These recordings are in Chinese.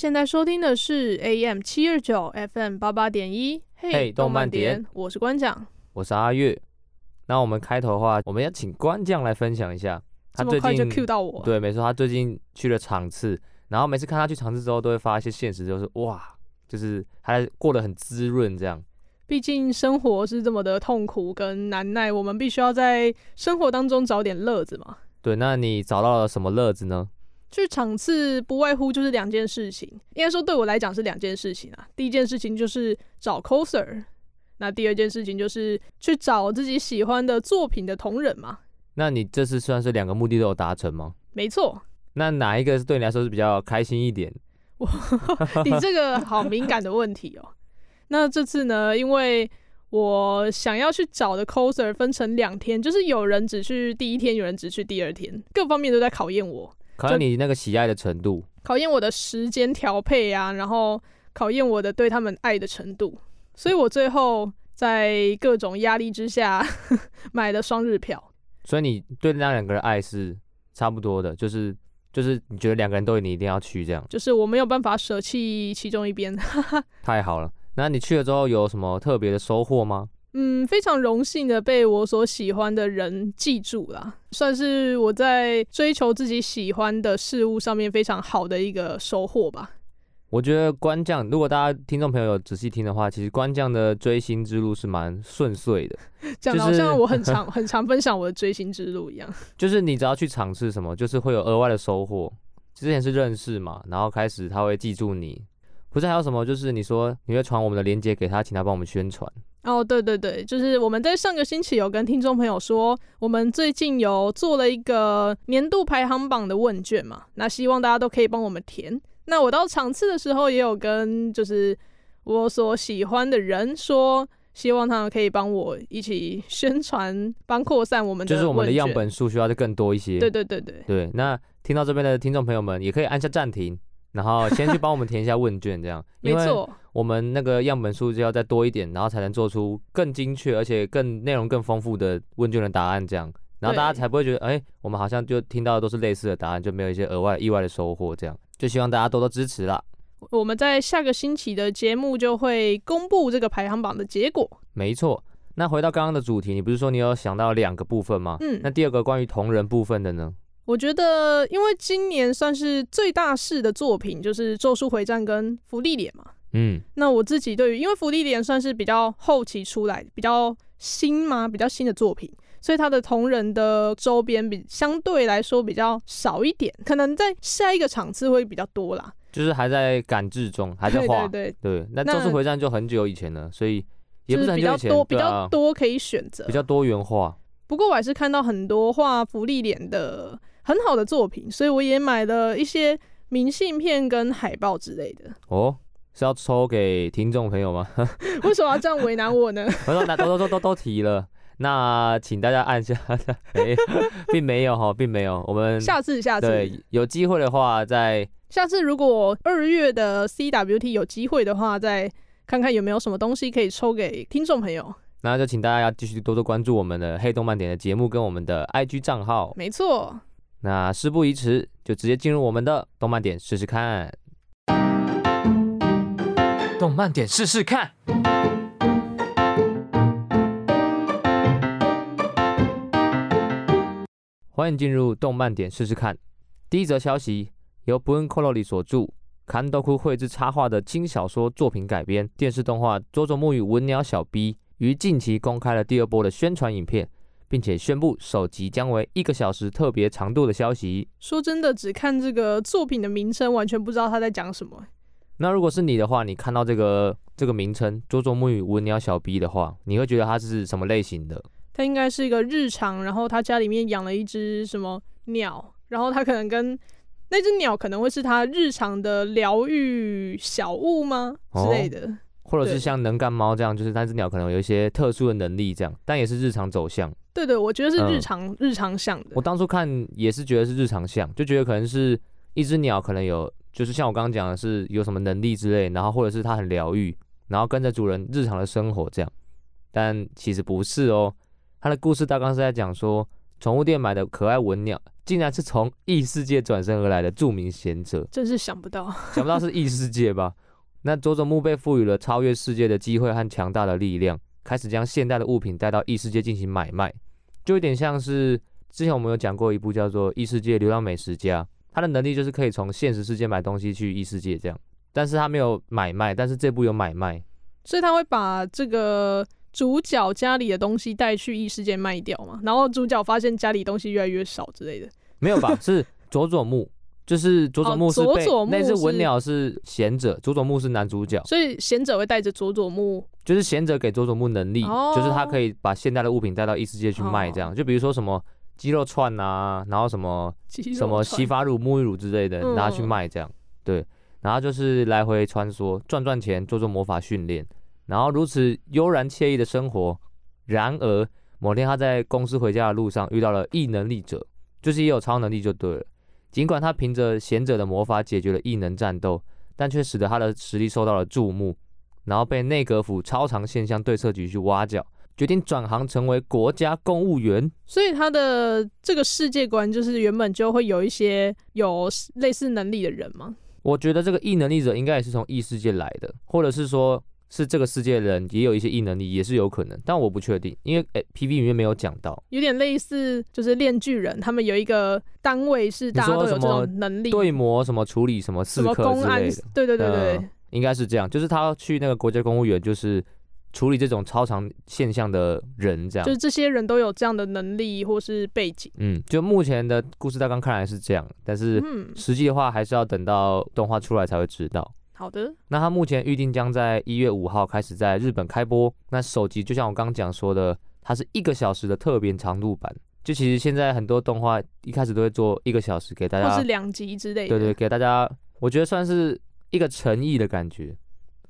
现在收听的是 AM 七二九 FM 八八点一，嘿，动漫点，我是关讲，我是阿月。那我们开头的话，我们要请关将来分享一下。他最近这么快就 cue 到我，对，没错，他最近去了场次，然后每次看他去场次之后，都会发一些现实，就是哇，就是他过得很滋润这样。毕竟生活是这么的痛苦跟难耐，我们必须要在生活当中找点乐子嘛。对，那你找到了什么乐子呢？去场次不外乎就是两件事情，应该说对我来讲是两件事情啊。第一件事情就是找 coser，那第二件事情就是去找自己喜欢的作品的同人嘛。那你这次算是两个目的都有达成吗？没错。那哪一个是对你来说是比较开心一点？哇，你这个好敏感的问题哦。那这次呢，因为我想要去找的 coser 分成两天，就是有人只去第一天，有人只去第二天，各方面都在考验我，考验你那个喜爱的程度，考验我的时间调配啊，然后考验我的对他们爱的程度。所以我最后在各种压力之下 买了双日票。所以你对那两个人爱是差不多的，就是就是你觉得两个人都你一定要去这样，就是我没有办法舍弃其中一边。太好了，那你去了之后有什么特别的收获吗？嗯，非常荣幸的被我所喜欢的人记住啦，算是我在追求自己喜欢的事物上面非常好的一个收获吧。我觉得关将，如果大家听众朋友有仔细听的话，其实关将的追星之路是蛮顺遂的，讲的好像我很常 很常分享我的追星之路一样。就是你只要去尝试什么，就是会有额外的收获。之前是认识嘛，然后开始他会记住你。不是还有什么？就是你说你会传我们的链接给他，请他帮我们宣传。哦，对对对，就是我们在上个星期有跟听众朋友说，我们最近有做了一个年度排行榜的问卷嘛，那希望大家都可以帮我们填。那我到场次的时候，也有跟就是我所喜欢的人说，希望他们可以帮我一起宣传，帮扩散我们的。就是我们的样本数需要再更多一些。对对对对。对，那听到这边的听众朋友们，也可以按下暂停，然后先去帮我们填一下问卷，这样。因为。我们那个样本数就要再多一点，然后才能做出更精确而且更内容更丰富的问卷的答案，这样。然后大家才不会觉得，哎、欸，我们好像就听到的都是类似的答案，就没有一些额外意外的收获，这样。就希望大家多多支持啦。我们在下个星期的节目就会公布这个排行榜的结果。没错。那回到刚刚的主题，你不是说你有想到两个部分吗？嗯。那第二个关于同人部分的呢？我觉得，因为今年算是最大势的作品就是《咒术回战》跟《福利脸》嘛。嗯。那我自己对于，因为《福利脸》算是比较后期出来，比较新嘛，比较新的作品。所以它的同人的周边比相对来说比较少一点，可能在下一个场次会比较多啦。就是还在赶制中，还在画。对对对。那《咒术回战》就很久以前了，所以也不是很久以前，就是比较多，比较多可以选择，比较多元化。不过我还是看到很多画福利脸的很好的作品，所以我也买了一些明信片跟海报之类的。哦，是要抽给听众朋友吗？为什么要这样为难我呢？我都都都都都提了。那请大家按下，哎，并没有哈，并没有。我们下次下次对有机会的话，再下次如果二月的 CWT 有机会的话，再看看有没有什么东西可以抽给听众朋友。那就请大家要继续多多关注我们的黑动漫点的节目跟我们的 IG 账号。没错。那事不宜迟，就直接进入我们的动漫点试试看。动漫点试试看。欢迎进入动漫点试试看。第一则消息由 Bun Colori 所著、监督绘制插画的轻小说作品改编电视动画《佐佐木与文鸟小 B》于近期公开了第二波的宣传影片，并且宣布首集将为一个小时特别长度的消息。说真的，只看这个作品的名称，完全不知道他在讲什么。那如果是你的话，你看到这个这个名称《佐佐木与文鸟小 B》的话，你会觉得它是什么类型的？它应该是一个日常，然后他家里面养了一只什么鸟，然后他可能跟那只鸟可能会是他日常的疗愈小物吗、哦、之类的，或者是像能干猫这样，就是那只鸟可能有一些特殊的能力这样，但也是日常走向。对对，我觉得是日常、嗯、日常向的。我当初看也是觉得是日常向，就觉得可能是一只鸟，可能有就是像我刚刚讲的是有什么能力之类，然后或者是它很疗愈，然后跟着主人日常的生活这样。但其实不是哦，它的故事大纲是在讲说，宠物店买的可爱文鸟，竟然是从异世界转身而来的著名贤者。真是想不到，想不到是异世界吧？那佐佐木被赋予了超越世界的机会和强大的力量。开始将现代的物品带到异世界进行买卖，就有点像是之前我们有讲过一部叫做《异世界流浪美食家》，他的能力就是可以从现实世界买东西去异世界这样，但是他没有买卖，但是这部有买卖，所以他会把这个主角家里的东西带去异世界卖掉嘛，然后主角发现家里东西越来越少之类的，没有吧？是佐佐木。就是佐佐木是被、哦、佐佐木是那只文鸟是贤者，佐佐木是男主角，所以贤者会带着佐佐木，就是贤者给佐佐木能力、哦，就是他可以把现代的物品带到异世界去卖，这样、哦、就比如说什么鸡肉串啊，然后什么什么洗发乳、沐浴乳之类的拿去卖，这样、嗯、对，然后就是来回穿梭赚赚钱，做做魔法训练，然后如此悠然惬意的生活。然而某天他在公司回家的路上遇到了异能力者，就是也有超能力就对了。尽管他凭着贤者的魔法解决了异能战斗，但却使得他的实力受到了注目，然后被内阁府超常现象对策局去挖角，决定转行成为国家公务员。所以他的这个世界观就是原本就会有一些有类似能力的人吗？我觉得这个异能力者应该也是从异世界来的，或者是说。是这个世界的人也有一些异能力，也是有可能，但我不确定，因为诶，PV 里面没有讲到，有点类似就是链锯人，他们有一个单位是大家都有这种能力，对魔什么处理什么刺客之类的，对对对对，嗯、应该是这样，就是他去那个国家公务员，就是处理这种超常现象的人，这样，就是这些人都有这样的能力或是背景，嗯，就目前的故事大纲看来是这样，但是实际的话还是要等到动画出来才会知道。好的，那它目前预定将在一月五号开始在日本开播。那首集就像我刚刚讲说的，它是一个小时的特别长度版。就其实现在很多动画一开始都会做一个小时给大家，或是两集之类的。对对，给大家，我觉得算是一个诚意的感觉，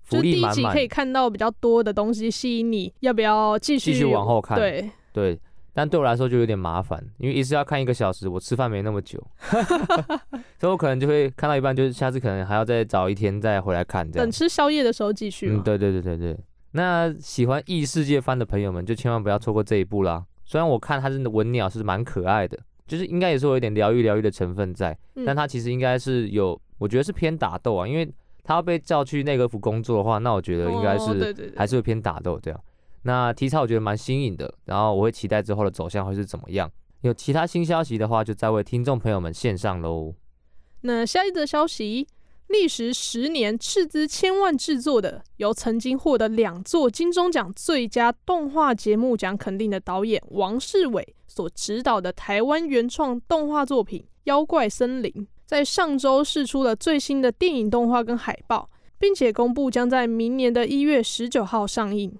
福利满满。就第一集可以看到比较多的东西，吸引你要不要继续继续往后看？对对。但对我来说就有点麻烦，因为一次要看一个小时，我吃饭没那么久，所以我可能就会看到一半，就是下次可能还要再找一天再回来看这样。等吃宵夜的时候继续。嗯，对对对对对。那喜欢异世界番的朋友们就千万不要错过这一部啦。虽然我看它的文鸟是蛮可爱的，就是应该也是有一点疗愈疗愈的成分在，但它其实应该是有，我觉得是偏打斗啊，因为他要被叫去内阁府工作的话，那我觉得应该是还是会偏打斗这样。那题材我觉得蛮新颖的，然后我会期待之后的走向会是怎么样。有其他新消息的话，就再为听众朋友们献上喽。那下一则消息，历时十年、斥资千万制作的，由曾经获得两座金钟奖最佳动画节目奖肯定的导演王世伟所执导的台湾原创动画作品《妖怪森林》，在上周释出了最新的电影动画跟海报，并且公布将在明年的一月十九号上映。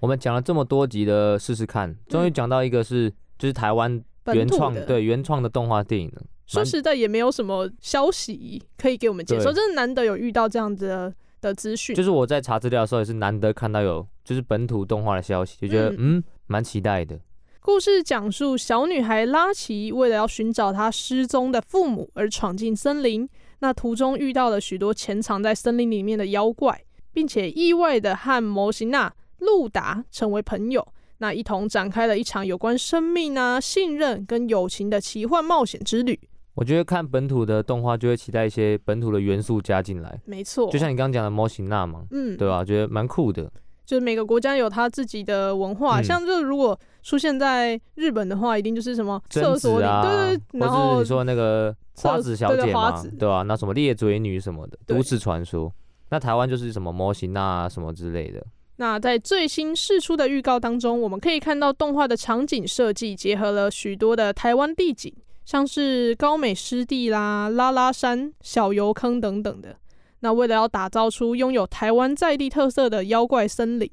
我们讲了这么多集的试试看，终于讲到一个是、嗯、就是台湾原创对原创的动画电影了。说实在也没有什么消息可以给我们解说，真的难得有遇到这样子的的资讯。就是我在查资料的时候也是难得看到有就是本土动画的消息，就觉得嗯蛮、嗯、期待的。故事讲述小女孩拉奇为了要寻找她失踪的父母而闯进森林，那途中遇到了许多潜藏在森林里面的妖怪，并且意外的和摩西娜。路达成为朋友，那一同展开了一场有关生命啊、信任跟友情的奇幻冒险之旅。我觉得看本土的动画就会期待一些本土的元素加进来。没错，就像你刚刚讲的模型那嘛，嗯，对吧？觉得蛮酷的。就是每个国家有他自己的文化，嗯、像这如果出现在日本的话，一定就是什么厕所里啊，对对，然后你说那个花子小姐嘛，对吧？那什么裂嘴女什么的都市传说，那台湾就是什么模型啊什么之类的。那在最新释出的预告当中，我们可以看到动画的场景设计结合了许多的台湾地景，像是高美湿地啦、拉拉山、小油坑等等的。那为了要打造出拥有台湾在地特色的妖怪森林，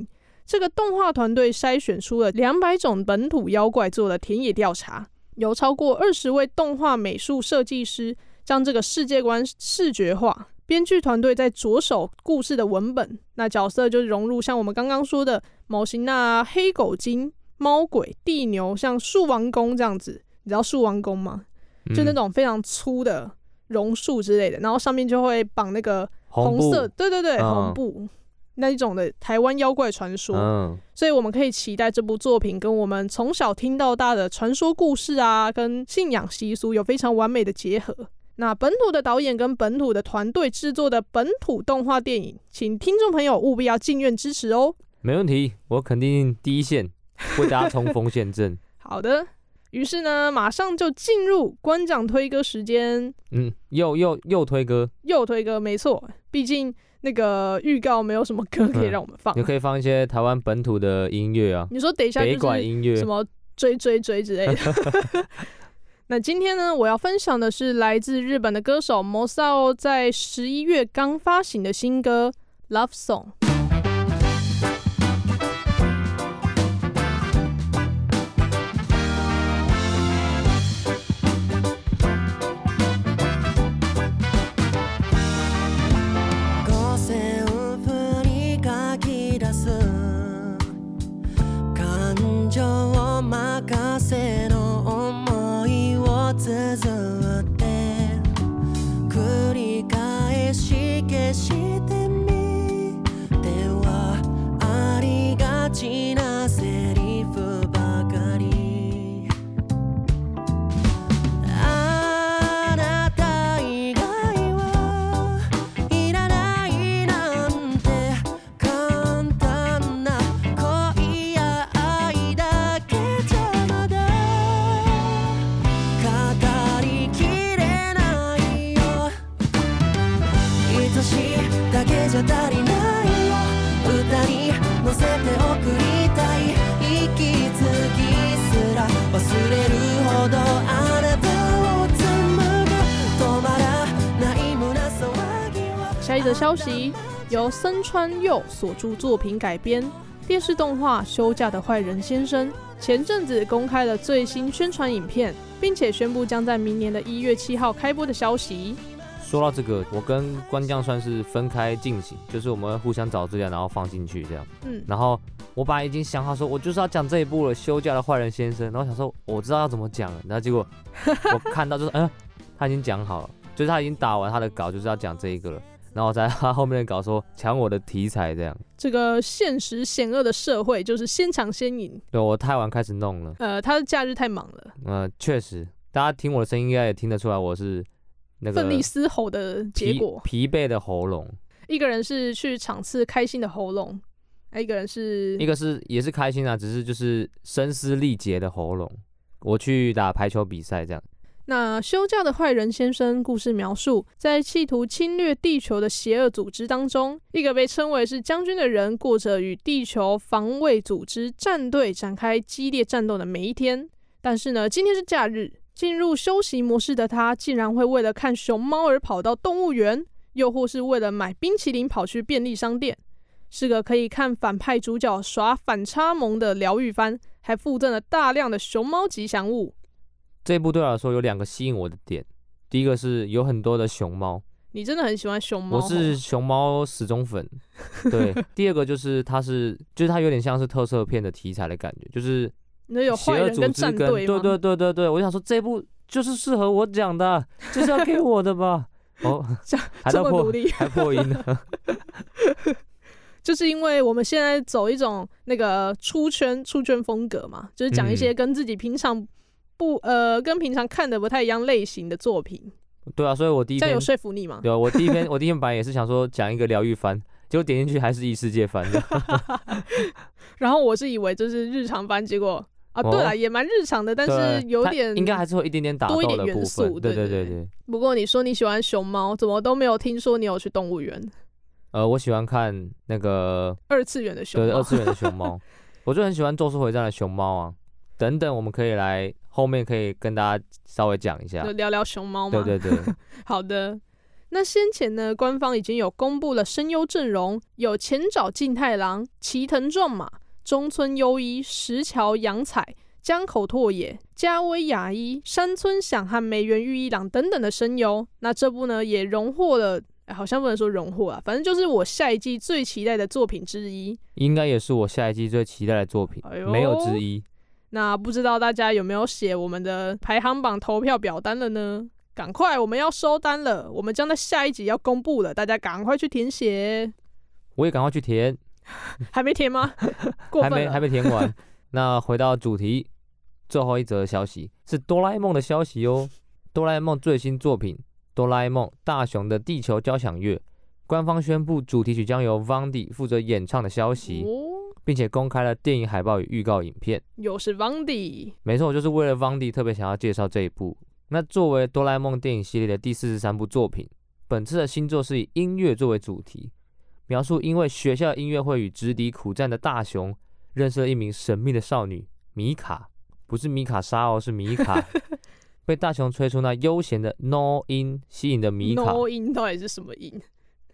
这个动画团队筛选出了两百种本土妖怪做了田野调查，有超过二十位动画美术设计师将这个世界观视觉化。编剧团队在着手故事的文本，那角色就融入像我们刚刚说的某型那黑狗精、猫鬼、地牛，像树王公这样子，你知道树王公吗？嗯、就那种非常粗的榕树之类的，然后上面就会绑那个红色，红对对对，红布、嗯、那一种的台湾妖怪传说。嗯，所以我们可以期待这部作品跟我们从小听到大的传说故事啊，跟信仰习俗有非常完美的结合。那本土的导演跟本土的团队制作的本土动画电影，请听众朋友务必要进院支持哦。没问题，我肯定第一线为大家冲锋陷阵。好的，于是呢，马上就进入观奖推歌时间。嗯，又又又推歌，又推歌，没错。毕竟那个预告没有什么歌可以让我们放，你可以放一些台湾本土的音乐啊。你说等一下，北管音乐，什么追追追之类的。那今天呢，我要分享的是来自日本的歌手 Mosao 在十一月刚发行的新歌《Love Song》。的消息由森川佑所著作品改编，电视动画《休假的坏人先生》前阵子公开了最新宣传影片，并且宣布将在明年的一月七号开播的消息。说到这个，我跟关将算是分开进行，就是我们互相找资料，然后放进去这样。嗯，然后我本来已经想好说，我就是要讲这一部了，《休假的坏人先生》，然后想说我知道要怎么讲了，然后结果 我看到就是，嗯，他已经讲好了，就是他已经打完他的稿，就是要讲这一个了。然后在他后面搞说抢我的题材这样，这个现实险恶的社会就是先抢先赢。对，我太晚开始弄了，呃，他的假日太忙了。呃，确实，大家听我的声音应该也听得出来，我是那个奋力嘶吼的结果，疲惫的喉咙。一个人是去场次开心的喉咙，一个人是一个是也是开心啊，只是就是声嘶力竭的喉咙。我去打排球比赛这样。那休假的坏人先生故事描述，在企图侵略地球的邪恶组织当中，一个被称为是将军的人，过着与地球防卫组织战队展开激烈战斗的每一天。但是呢，今天是假日，进入休息模式的他，竟然会为了看熊猫而跑到动物园，又或是为了买冰淇淋跑去便利商店，是个可以看反派主角耍反差萌的疗愈番，还附赠了大量的熊猫吉祥物。这一部对我来说有两个吸引我的点，第一个是有很多的熊猫，你真的很喜欢熊猫，我是熊猫死忠粉。对，第二个就是它是，就是它有点像是特色片的题材的感觉，就是那有坏人跟战队，对对对对对，我想说这部就是适合我讲的，就是要给我的吧？哦，还这么努力，还破音呢，就是因为我们现在走一种那个出圈出圈风格嘛，就是讲一些跟自己平常。不，呃，跟平常看的不太一样类型的作品。对啊，所以我第一篇这样有说服力吗？对啊，我第一篇我第一篇本来也是想说讲一个疗愈番，结果点进去还是异世界番。然后我是以为这是日常番，结果啊，对了，也蛮日常的，但是有点应该还是会一点点打多一点元素。对对对对。不过你说你喜欢熊猫，怎么都没有听说你有去动物园？呃，我喜欢看那个二次元的熊猫，对，二次元的熊猫，我就很喜欢《咒术回战》的熊猫啊。等等，我们可以来后面可以跟大家稍微讲一下，就聊聊熊猫嘛。对对对，好的。那先前呢，官方已经有公布了声优阵容，有前沼静太郎、齐藤壮马、中村优一、石桥洋彩、江口拓也、加威雅一、山村响和梅原裕一郎等等的声优。那这部呢，也荣获了，好像不能说荣获啊，反正就是我下一季最期待的作品之一，应该也是我下一季最期待的作品，哎、没有之一。那不知道大家有没有写我们的排行榜投票表单了呢？赶快，我们要收单了，我们将在下一集要公布了，大家赶快去填写。我也赶快去填，还没填吗？过分 还没还没填完。那回到主题，最后一则消息是哆啦 A 梦的消息哦。哆啦 A 梦最新作品《哆啦 A 梦大雄的地球交响乐》，官方宣布主题曲将由 Vandy 负责演唱的消息，哦、并且公开了电影海报与预告影片。又是 Vandy，没错，我就是为了 Vandy 特别想要介绍这一部。那作为哆啦 A 梦电影系列的第四十三部作品，本次的新作是以音乐作为主题，描述因为学校音乐会与直敌苦战的大雄，认识了一名神秘的少女米卡，不是米卡莎哦，是米卡，被大雄吹出那悠闲的 no 音吸引的米卡。no 音到底是什么音？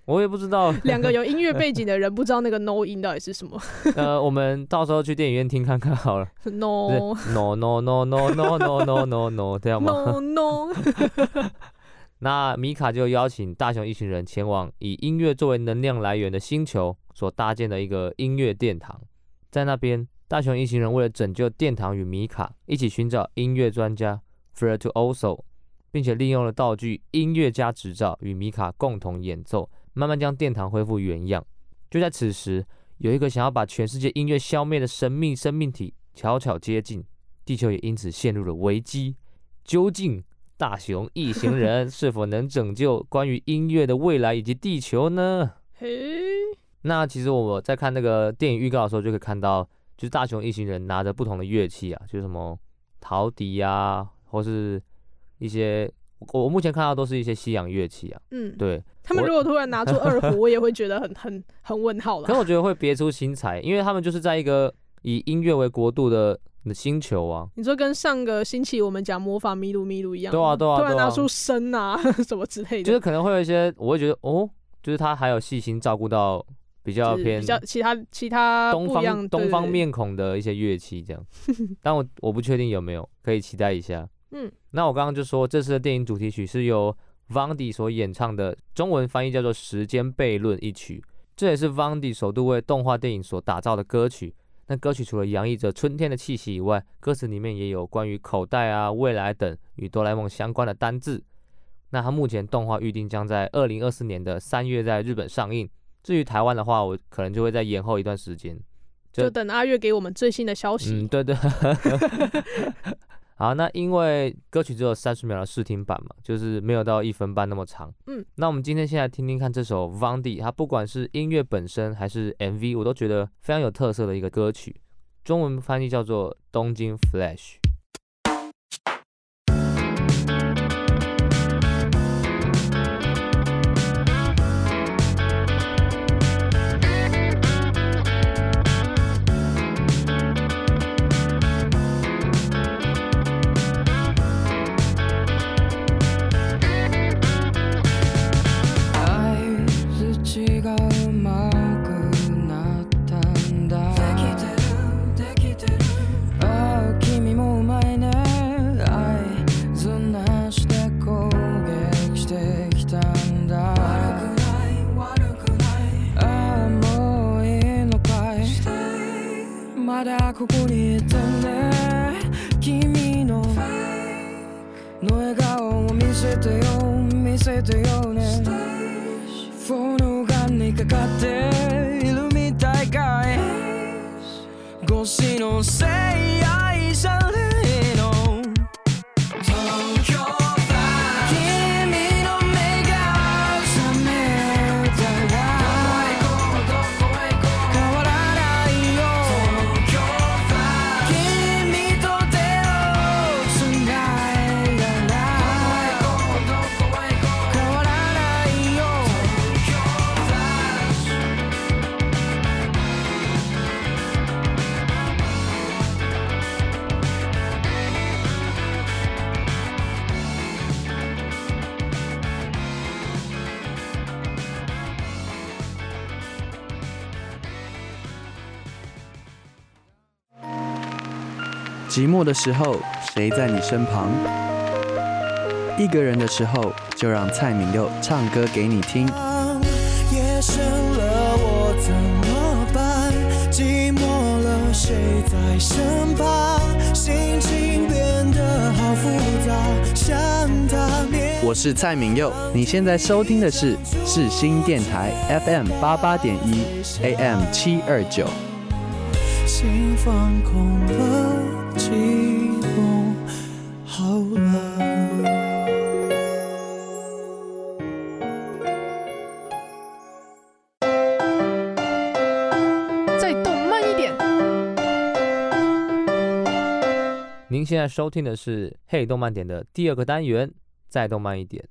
我也不知道，两个有音乐背景的人 不知道那个 no 音到底是什么。呃，我们到时候去电影院听看看好了。No no no no no no no no no no 这样吗？No no。那米卡就邀请大雄一行人前往以音乐作为能量来源的星球所搭建的一个音乐殿堂，在那边，大雄一行人为了拯救殿堂与米卡一起寻找音乐专家 Virtuoso，并且利用了道具音乐家执照与米卡共同演奏。慢慢将殿堂恢复原样。就在此时，有一个想要把全世界音乐消灭的神秘生命体悄悄接近，地球也因此陷入了危机。究竟大雄一行人是否能拯救关于音乐的未来以及地球呢？嘿，那其实我在看那个电影预告的时候，就可以看到，就是大雄一行人拿着不同的乐器啊，就是什么陶笛呀、啊，或是一些。我我目前看到都是一些西洋乐器啊，嗯，对，他们如果突然拿出 二胡，我，也会觉得很很很问号了。可是我觉得会别出心裁，因为他们就是在一个以音乐为国度的星球啊。你说跟上个星期我们讲魔法咪路咪路一样，对啊对啊，突然拿出笙啊 什么之类的，就是可能会有一些，我会觉得哦，就是他还有细心照顾到比较偏比较其他其他东方东方面孔的一些乐器这样，但我我不确定有没有，可以期待一下。嗯，那我刚刚就说这次的电影主题曲是由 Vandy 所演唱的，中文翻译叫做《时间悖论》一曲，这也是 Vandy 首度为动画电影所打造的歌曲。那歌曲除了洋溢着春天的气息以外，歌词里面也有关于口袋啊、未来等与哆啦 A 梦相关的单字。那它目前动画预定将在二零二四年的三月在日本上映，至于台湾的话，我可能就会再延后一段时间，就，就等阿月给我们最新的消息。嗯，对对。好，那因为歌曲只有三十秒的试听版嘛，就是没有到一分半那么长。嗯，那我们今天先来听听看这首 Vandy，它不管是音乐本身还是 MV，我都觉得非常有特色的一个歌曲。中文翻译叫做《东京 Flash》。ここにいてね。君のの笑顔を見せてよ見せてよね。フォのンにかかっているみたいかい。越しのせい寂寞的时候，谁在你身旁？一个人的时候，就让蔡敏佑唱歌给你听。夜深了，我怎么办？寂寞了，谁在身旁？心情变得好复杂，想他。我是蔡敏佑，你现在收听的是世新电台 FM 八八点一 AM 七二九。心放空了，寂寞好了。再动慢一点。您现在收听的是《嘿动漫点》的第二个单元，再动慢一点。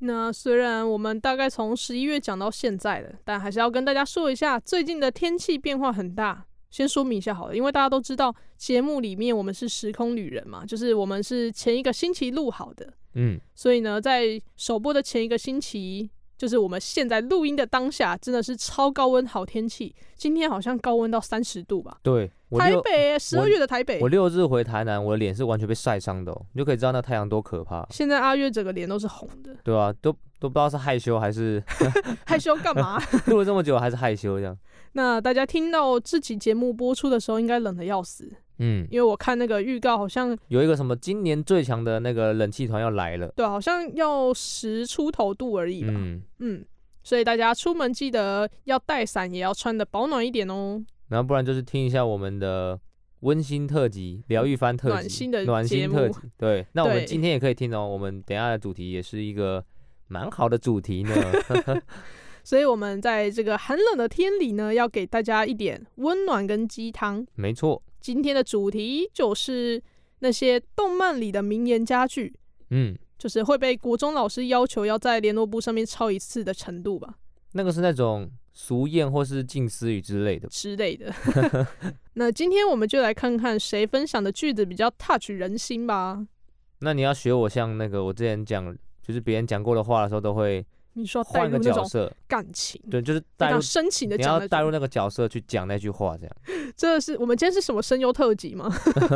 那虽然我们大概从十一月讲到现在了，但还是要跟大家说一下，最近的天气变化很大。先说明一下好了，因为大家都知道节目里面我们是时空旅人嘛，就是我们是前一个星期录好的，嗯，所以呢，在首播的前一个星期，就是我们现在录音的当下，真的是超高温好天气，今天好像高温到三十度吧？对，台北十二月的台北，我六日回台南，我的脸是完全被晒伤的哦，你就可以知道那太阳多可怕。现在阿月整个脸都是红的，对啊，都都不知道是害羞还是 害羞干嘛？录了这么久还是害羞这样。那大家听到这期节目播出的时候，应该冷的要死。嗯，因为我看那个预告，好像有一个什么今年最强的那个冷气团要来了。对，好像要十出头度而已吧。嗯嗯，所以大家出门记得要带伞，也要穿的保暖一点哦。然后不然就是听一下我们的温馨特辑、疗愈番特辑、暖心的暖心特辑。对，那我们今天也可以听哦。我们等一下的主题也是一个蛮好的主题呢。所以，我们在这个寒冷的天里呢，要给大家一点温暖跟鸡汤。没错，今天的主题就是那些动漫里的名言佳句。嗯，就是会被国中老师要求要在联络簿上面抄一次的程度吧。那个是那种俗谚或是近思语之类的之类的。那今天我们就来看看谁分享的句子比较 touch 人心吧。那你要学我，像那个我之前讲，就是别人讲过的话的时候，都会。你说换一个角色，感情对，就是带入深情的，你要带入那个角色去讲那句话，这样。这是我们今天是什么声优特辑吗？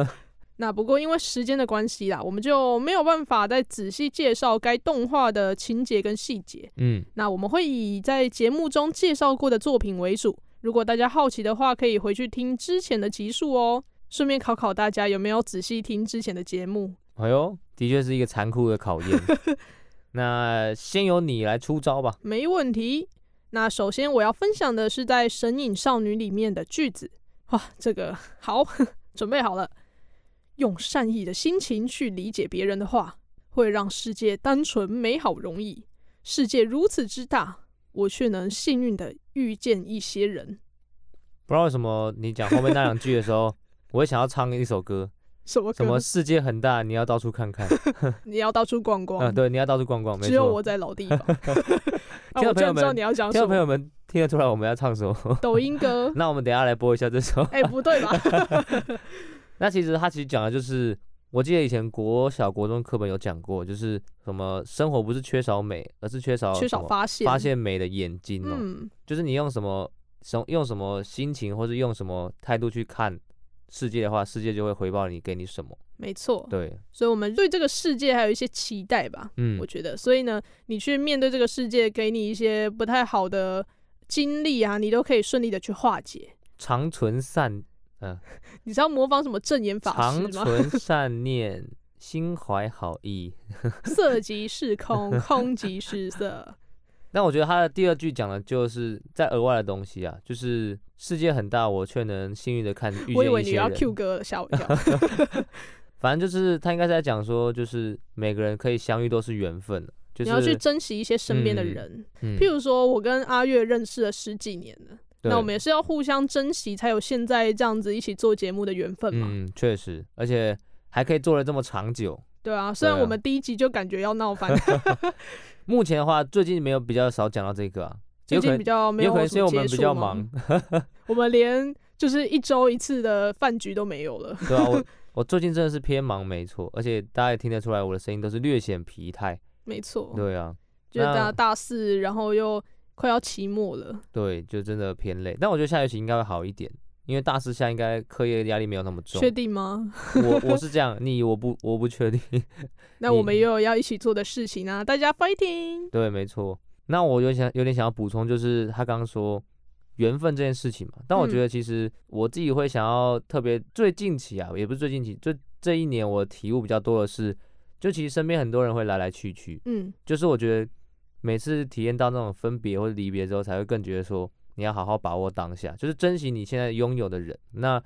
那不过因为时间的关系啦，我们就没有办法再仔细介绍该动画的情节跟细节。嗯，那我们会以在节目中介绍过的作品为主。如果大家好奇的话，可以回去听之前的集数哦。顺便考考大家有没有仔细听之前的节目。哎呦，的确是一个残酷的考验。那先由你来出招吧。没问题。那首先我要分享的是在《神隐少女》里面的句子。哇，这个好，准备好了。用善意的心情去理解别人的话，会让世界单纯美好容易。世界如此之大，我却能幸运的遇见一些人。不知道为什么你讲后面那两句的时候，我会想要唱一首歌。什么？什么？世界很大，你要到处看看。你要到处逛逛。嗯，对，你要到处逛逛。没错。只有我在老地方。听众朋友们，你要讲什么？听众朋友们听得出来我们要唱什么？抖音歌。那我们等一下来播一下这首。哎、欸，不对吧？那其实他其实讲的就是，我记得以前国小、国中课本有讲过，就是什么生活不是缺少美，而是缺少缺少发现发现美的眼睛哦。嗯。就是你用什么什用什么心情，或是用什么态度去看。世界的话，世界就会回报你，给你什么？没错，对，所以我们对这个世界还有一些期待吧。嗯，我觉得，所以呢，你去面对这个世界，给你一些不太好的经历啊，你都可以顺利的去化解。长存善，嗯、呃，你知道模仿什么正言法师吗？长 存善念，心怀好意，色即是空，空即是色。但我觉得他的第二句讲的就是在额外的东西啊，就是世界很大，我却能幸运的看遇见一些人。我以为你要 Q 歌了，吓我一跳。反正就是他应该是在讲说，就是每个人可以相遇都是缘分，就是你要去珍惜一些身边的人。嗯嗯、譬如说，我跟阿月认识了十几年了，那我们也是要互相珍惜，才有现在这样子一起做节目的缘分嘛。嗯，确实，而且还可以做了这么长久。对啊，虽然我们第一集就感觉要闹翻。目前的话，最近没有比较少讲到这个啊，最近比较没有，有可能是因为我们比较忙，我们连就是一周一次的饭局都没有了。对啊，我我最近真的是偏忙，没错，而且大家也听得出来，我的声音都是略显疲态。没错，对啊，就是大大四，然后又快要期末了，对，就真的偏累。但我觉得下学期应该会好一点，因为大四下应该课业压力没有那么重。确定吗？我我是这样，你我不我不确定。那我们也有要一起做的事情啊，大家 fighting。对，没错。那我有想有点想要补充，就是他刚刚说缘分这件事情嘛。但我觉得其实我自己会想要特别最近期啊，也不是最近期，就这一年我体悟比较多的是，就其实身边很多人会来来去去，嗯，就是我觉得每次体验到那种分别或者离别之后，才会更觉得说你要好好把握当下，就是珍惜你现在拥有的人。那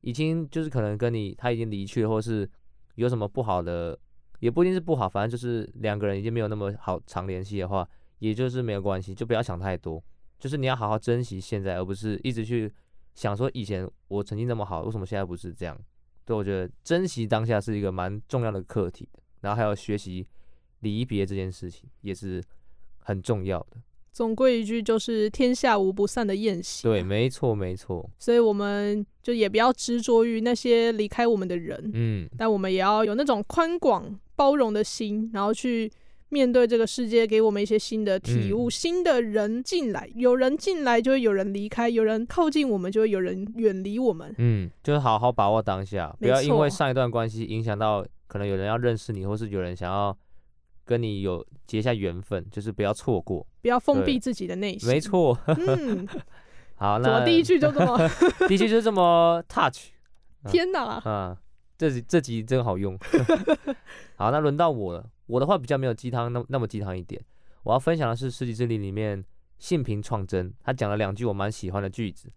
已经就是可能跟你他已经离去，或是有什么不好的，也不一定是不好，反正就是两个人已经没有那么好常联系的话。也就是没有关系，就不要想太多，就是你要好好珍惜现在，而不是一直去想说以前我曾经那么好，为什么现在不是这样？对，我觉得珍惜当下是一个蛮重要的课题，然后还有学习离别这件事情也是很重要的。总归一句就是天下无不散的宴席。对，没错没错。所以我们就也不要执着于那些离开我们的人，嗯，但我们也要有那种宽广包容的心，然后去。面对这个世界，给我们一些新的体悟。嗯、新的人进来，有人进来就会有人离开，有人靠近我们就会有人远离我们。嗯，就是好好把握当下，不要因为上一段关系影响到，可能有人要认识你，或是有人想要跟你有结下缘分，就是不要错过，不要封闭自己的内心。没错。嗯，好，那第一句就这么，第一句就这么 touch。天哪！啊，这这集真好用。好，那轮到我了。我的话比较没有鸡汤那那么鸡汤一点，我要分享的是《世纪之灵》里面性平创真，他讲了两句我蛮喜欢的句子。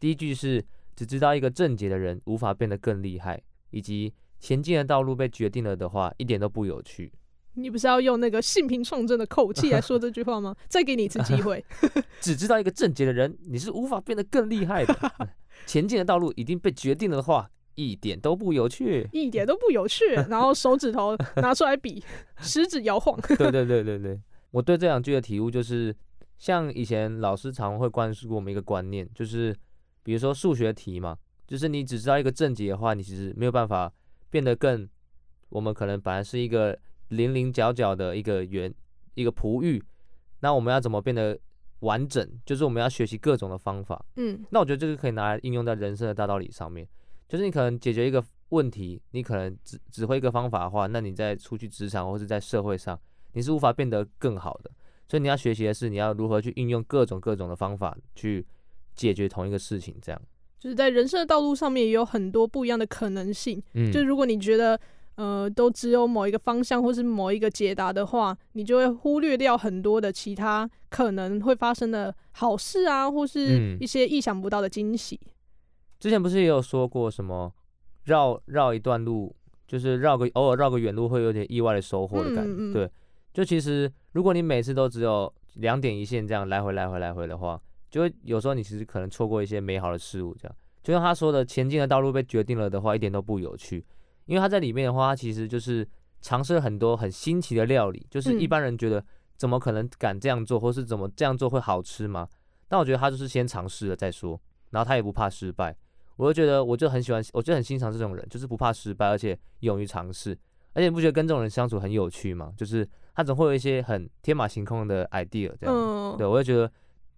第一句是只知道一个正解的人无法变得更厉害，以及前进的道路被决定了的话一点都不有趣。你不是要用那个性平创真的口气来说这句话吗？再给你一次机会。只知道一个正解的人，你是无法变得更厉害的。前进的道路已经被决定了的话。一点都不有趣，一点都不有趣。然后手指头拿出来比，食指摇晃。对对对对对，我对这两句的体悟就是，像以前老师常会灌输我们一个观念，就是比如说数学题嘛，就是你只知道一个正解的话，你其实没有办法变得更。我们可能本来是一个棱棱角角的一个圆，一个璞玉，那我们要怎么变得完整？就是我们要学习各种的方法。嗯，那我觉得这个可以拿来应用在人生的大道理上面。就是你可能解决一个问题，你可能只只会一个方法的话，那你在出去职场或是在社会上，你是无法变得更好的。所以你要学习的是，你要如何去运用各种各种的方法去解决同一个事情。这样就是在人生的道路上面也有很多不一样的可能性。嗯，就如果你觉得呃都只有某一个方向或是某一个解答的话，你就会忽略掉很多的其他可能会发生的好事啊，或是一些意想不到的惊喜。之前不是也有说过什么绕绕一段路，就是绕个偶尔绕个远路会有点意外的收获的感觉。嗯嗯对，就其实如果你每次都只有两点一线这样来回来回来回的话，就会有时候你其实可能错过一些美好的事物。这样，就像他说的，前进的道路被决定了的话，一点都不有趣。因为他在里面的话，他其实就是尝试了很多很新奇的料理，就是一般人觉得怎么可能敢这样做，或是怎么这样做会好吃吗？但我觉得他就是先尝试了再说，然后他也不怕失败。我就觉得，我就很喜欢，我就很欣赏这种人，就是不怕失败，而且勇于尝试，而且你不觉得跟这种人相处很有趣吗？就是他总会有一些很天马行空的 idea，这样，嗯、对，我就觉得，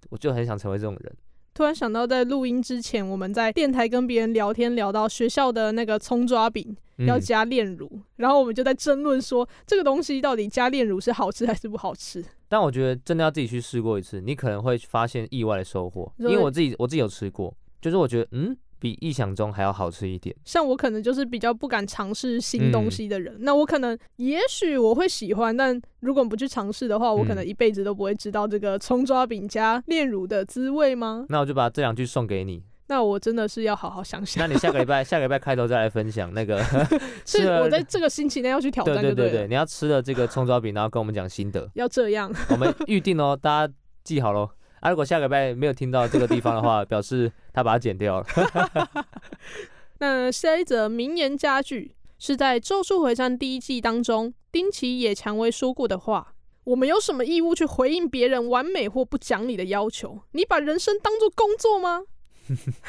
我就很想成为这种人。突然想到，在录音之前，我们在电台跟别人聊天，聊到学校的那个葱抓饼要加炼乳，嗯、然后我们就在争论说，这个东西到底加炼乳是好吃还是不好吃？但我觉得真的要自己去试过一次，你可能会发现意外的收获，因为我自己我自己有吃过，就是我觉得，嗯。比意想中还要好吃一点。像我可能就是比较不敢尝试新东西的人，嗯、那我可能也许我会喜欢，但如果不去尝试的话，我可能一辈子都不会知道这个葱抓饼加炼乳的滋味吗？那我就把这两句送给你。那我真的是要好好想想。那你下个礼拜下个礼拜开头再来分享那个。是我在这个星期内要去挑战对，对对对对，你要吃了这个葱抓饼，然后跟我们讲心得。要这样。我们预定哦，大家记好喽。啊，如果下个礼拜没有听到这个地方的话，表示他把它剪掉了。那下一则名言佳句是在《咒术回战》第一季当中，丁崎野蔷薇说过的话：“我们有什么义务去回应别人完美或不讲理的要求？你把人生当作工作吗？”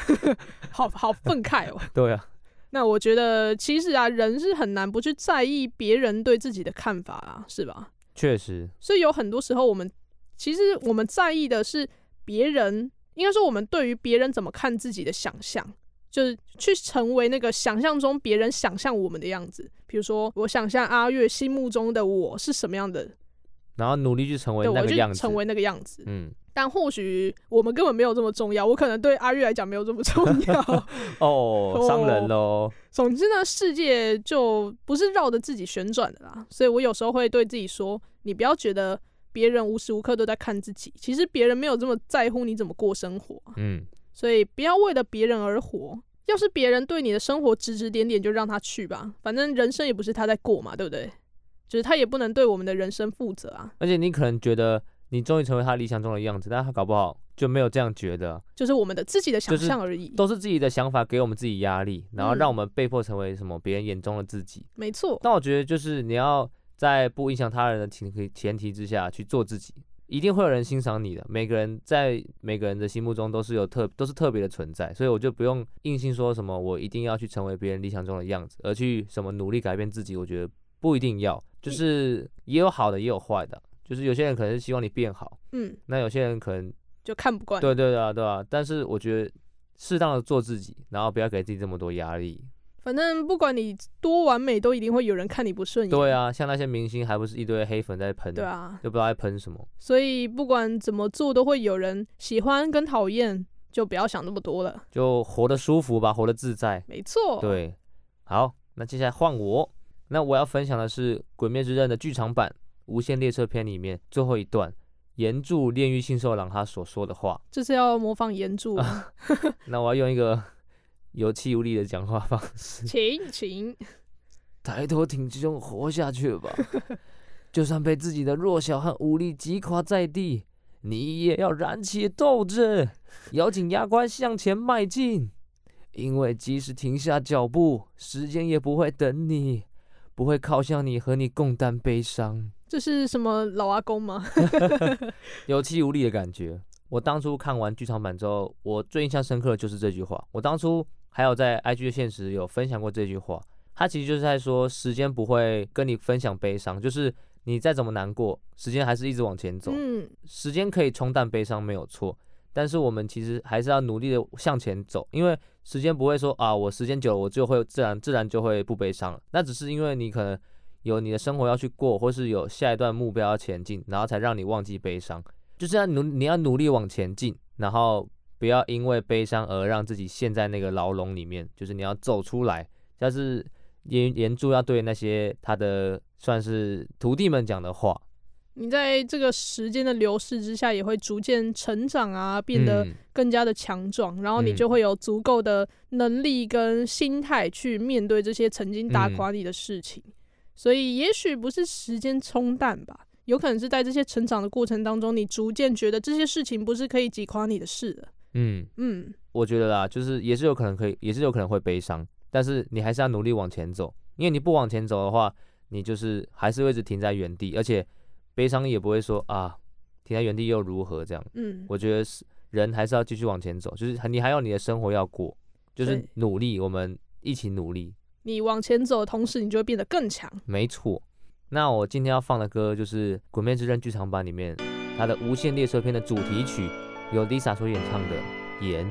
好好愤慨哦。对啊。那我觉得其实啊，人是很难不去在意别人对自己的看法啊，是吧？确实。所以有很多时候我们。其实我们在意的是别人应该说我们对于别人怎么看自己的想象，就是去成为那个想象中别人想象我们的样子。比如说，我想象阿月心目中的我是什么样的，然后努力去成为那个样子，成为那个样子。嗯，但或许我们根本没有这么重要，我可能对阿月来讲没有这么重 要。哦，伤人喽。总之呢，世界就不是绕着自己旋转的啦。所以我有时候会对自己说：“你不要觉得别人无时无刻都在看自己，其实别人没有这么在乎你怎么过生活。”嗯，所以不要为了别人而活。要是别人对你的生活指指点点，就让他去吧，反正人生也不是他在过嘛，对不对？就是他也不能对我们的人生负责啊。而且你可能觉得你终于成为他理想中的样子，但他搞不好就没有这样觉得，就是我们的自己的想象而已，都是自己的想法给我们自己压力，然后让我们被迫成为什么别人眼中的自己。没错。但我觉得就是你要在不影响他人的前提前提之下去做自己。一定会有人欣赏你的，每个人在每个人的心目中都是有特都是特别的存在，所以我就不用硬性说什么我一定要去成为别人理想中的样子，而去什么努力改变自己。我觉得不一定要，就是也有好的，也有坏的，就是有些人可能是希望你变好，嗯，那有些人可能就看不惯。对对对啊，对啊。但是我觉得适当的做自己，然后不要给自己这么多压力。反正不管你多完美，都一定会有人看你不顺眼。对啊，像那些明星，还不是一堆黑粉在喷？对啊，就不知道在喷什么。所以不管怎么做，都会有人喜欢跟讨厌，就不要想那么多了，就活得舒服吧，活得自在。没错。对，好，那接下来换我。那我要分享的是《鬼灭之刃》的剧场版《无限列车篇》里面最后一段，炎柱炼狱杏寿郎他所说的话。这是要模仿炎柱吗？那我要用一个。有气无力的讲话方式，请请抬头挺胸活下去吧。就算被自己的弱小和无力击垮在地，你也要燃起斗志，咬紧牙关向前迈进。因为即使停下脚步，时间也不会等你，不会靠向你和你共担悲伤。这是什么老阿公吗？有气无力的感觉。我当初看完剧场版之后，我最印象深刻的就是这句话。我当初。还有在 IG 的现实有分享过这句话，他其实就是在说，时间不会跟你分享悲伤，就是你再怎么难过，时间还是一直往前走。嗯，时间可以冲淡悲伤没有错，但是我们其实还是要努力的向前走，因为时间不会说啊，我时间久了我就会自然自然就会不悲伤了，那只是因为你可能有你的生活要去过，或是有下一段目标要前进，然后才让你忘记悲伤，就是要努你要努力往前进，然后。不要因为悲伤而让自己陷在那个牢笼里面，就是你要走出来。但是炎炎柱要对那些他的算是徒弟们讲的话，你在这个时间的流逝之下，也会逐渐成长啊，变得更加的强壮，嗯、然后你就会有足够的能力跟心态去面对这些曾经打垮你的事情。嗯、所以也许不是时间冲淡吧，有可能是在这些成长的过程当中，你逐渐觉得这些事情不是可以击垮你的事的。嗯嗯，我觉得啦，就是也是有可能可以，也是有可能会悲伤，但是你还是要努力往前走，因为你不往前走的话，你就是还是会一直停在原地，而且悲伤也不会说啊，停在原地又如何这样。嗯，我觉得是人还是要继续往前走，就是你还有你的生活要过，就是努力，我们一起努力。你往前走的同时，你就会变得更强。没错，那我今天要放的歌就是《鬼灭之刃》剧场版里面它的《无限列车篇》的主题曲。由 Lisa 所演唱的《盐》。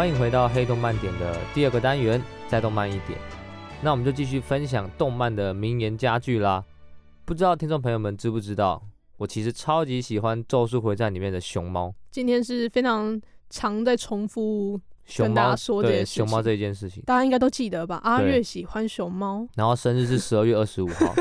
欢迎回到黑动漫点的第二个单元，再动漫一点。那我们就继续分享动漫的名言佳句啦。不知道听众朋友们知不知道，我其实超级喜欢《咒术回战》里面的熊猫。今天是非常常在重复跟大家说这件事情，熊猫这件事情，大家应该都记得吧？阿月喜欢熊猫，然后生日是十二月二十五号。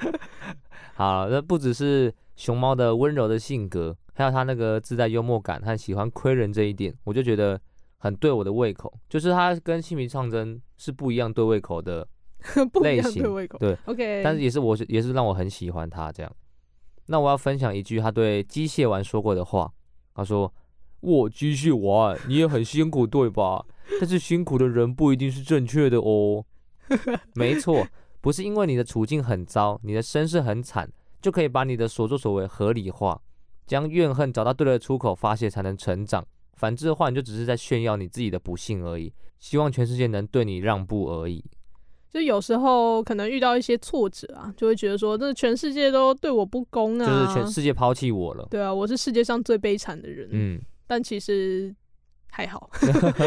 好，那不只是熊猫的温柔的性格，还有它那个自带幽默感和喜欢亏人这一点，我就觉得。很对我的胃口，就是他跟性命创真是不一样对胃口的 类型，对胃口，对，OK，但是也是我也是让我很喜欢他这样。那我要分享一句他对机械丸说过的话，他说：“我机械丸，你也很辛苦对吧？但是辛苦的人不一定是正确的哦。没错，不是因为你的处境很糟，你的身世很惨，就可以把你的所作所为合理化，将怨恨找到对的出口发泄，才能成长。”反之的话，你就只是在炫耀你自己的不幸而已。希望全世界能对你让步而已。就有时候可能遇到一些挫折啊，就会觉得说，这全世界都对我不公啊，就是全世界抛弃我了。对啊，我是世界上最悲惨的人。嗯，但其实还好，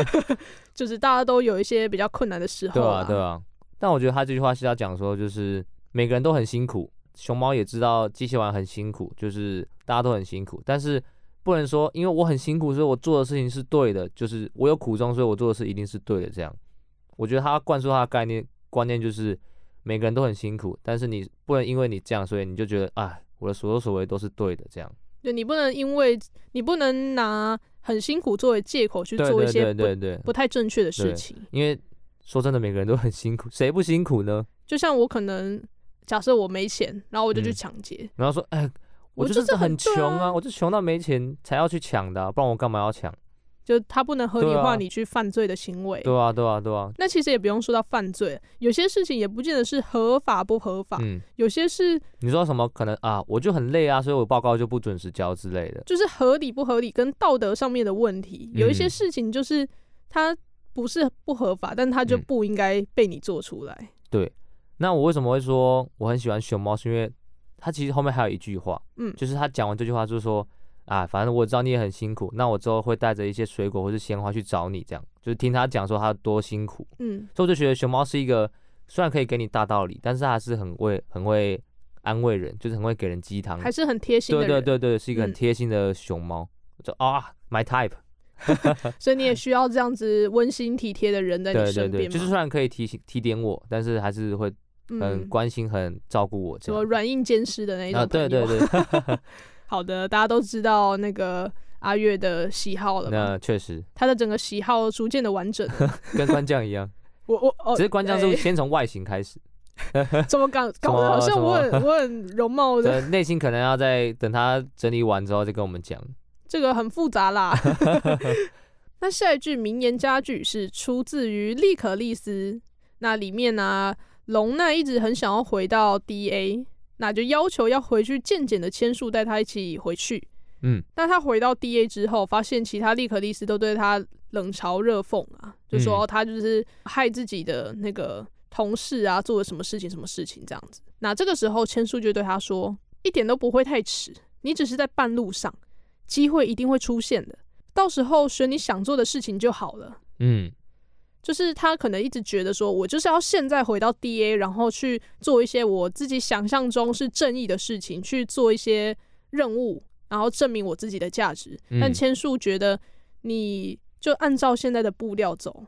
就是大家都有一些比较困难的时候。对啊，对啊。但我觉得他这句话是要讲说，就是每个人都很辛苦，熊猫也知道机器玩很辛苦，就是大家都很辛苦，但是。不能说，因为我很辛苦，所以我做的事情是对的。就是我有苦衷，所以我做的事一定是对的。这样，我觉得他灌输他的概念观念就是每个人都很辛苦，但是你不能因为你这样，所以你就觉得啊，我的所作所为都是对的。这样，对，你不能因为你不能拿很辛苦作为借口去做一些不太正确的事情。因为说真的，每个人都很辛苦，谁不辛苦呢？就像我可能假设我没钱，然后我就去抢劫，嗯，然后说哎。我就是很穷啊，我就穷到没钱才要去抢的，不然我干嘛要抢？就他不能合理化你去犯罪的行为。对啊，对啊，对啊。那其实也不用说到犯罪，有些事情也不见得是合法不合法。嗯，有些是你说什么可能啊，我就很累啊，所以我报告就不准时交之类的。就是合理不合理跟道德上面的问题。有一些事情就是它不是不合法，但它就不应该被你做出来。对。那我为什么会说我很喜欢熊猫？是因为他其实后面还有一句话，嗯，就是他讲完这句话，就是说啊，反正我知道你也很辛苦，那我之后会带着一些水果或是鲜花去找你，这样就是听他讲说他多辛苦，嗯，所以我就觉得熊猫是一个虽然可以给你大道理，但是他还是很会很会安慰人，就是很会给人鸡汤，还是很贴心的，对对对对，是一个很贴心的熊猫，就、嗯、啊，my type，所以你也需要这样子温馨体贴的人在你身边，对对对，就是虽然可以提醒提点我，但是还是会。很关心、很照顾我，什么软硬兼施的那一种、啊。对对对。好的，大家都知道那个阿月的喜好了。那确实。他的整个喜好逐渐的完整。跟关将一样。我我哦。只是关将是先从外形开始。怎么搞？搞得好像我很我很容貌的。内心可能要在等他整理完之后再跟我们讲。这个很复杂啦。那下一句名言佳句是出自于利可利斯，那里面呢、啊？龙奈一直很想要回到 DA，那就要求要回去见简的千树带他一起回去。嗯，但他回到 DA 之后，发现其他利可利斯都对他冷嘲热讽啊，就说他就是害自己的那个同事啊，做了什么事情什么事情这样子。那这个时候千树就对他说：“一点都不会太迟，你只是在半路上，机会一定会出现的，到时候选你想做的事情就好了。”嗯。就是他可能一直觉得说，我就是要现在回到 DA，然后去做一些我自己想象中是正义的事情，去做一些任务，然后证明我自己的价值。嗯。但千树觉得，你就按照现在的步调走，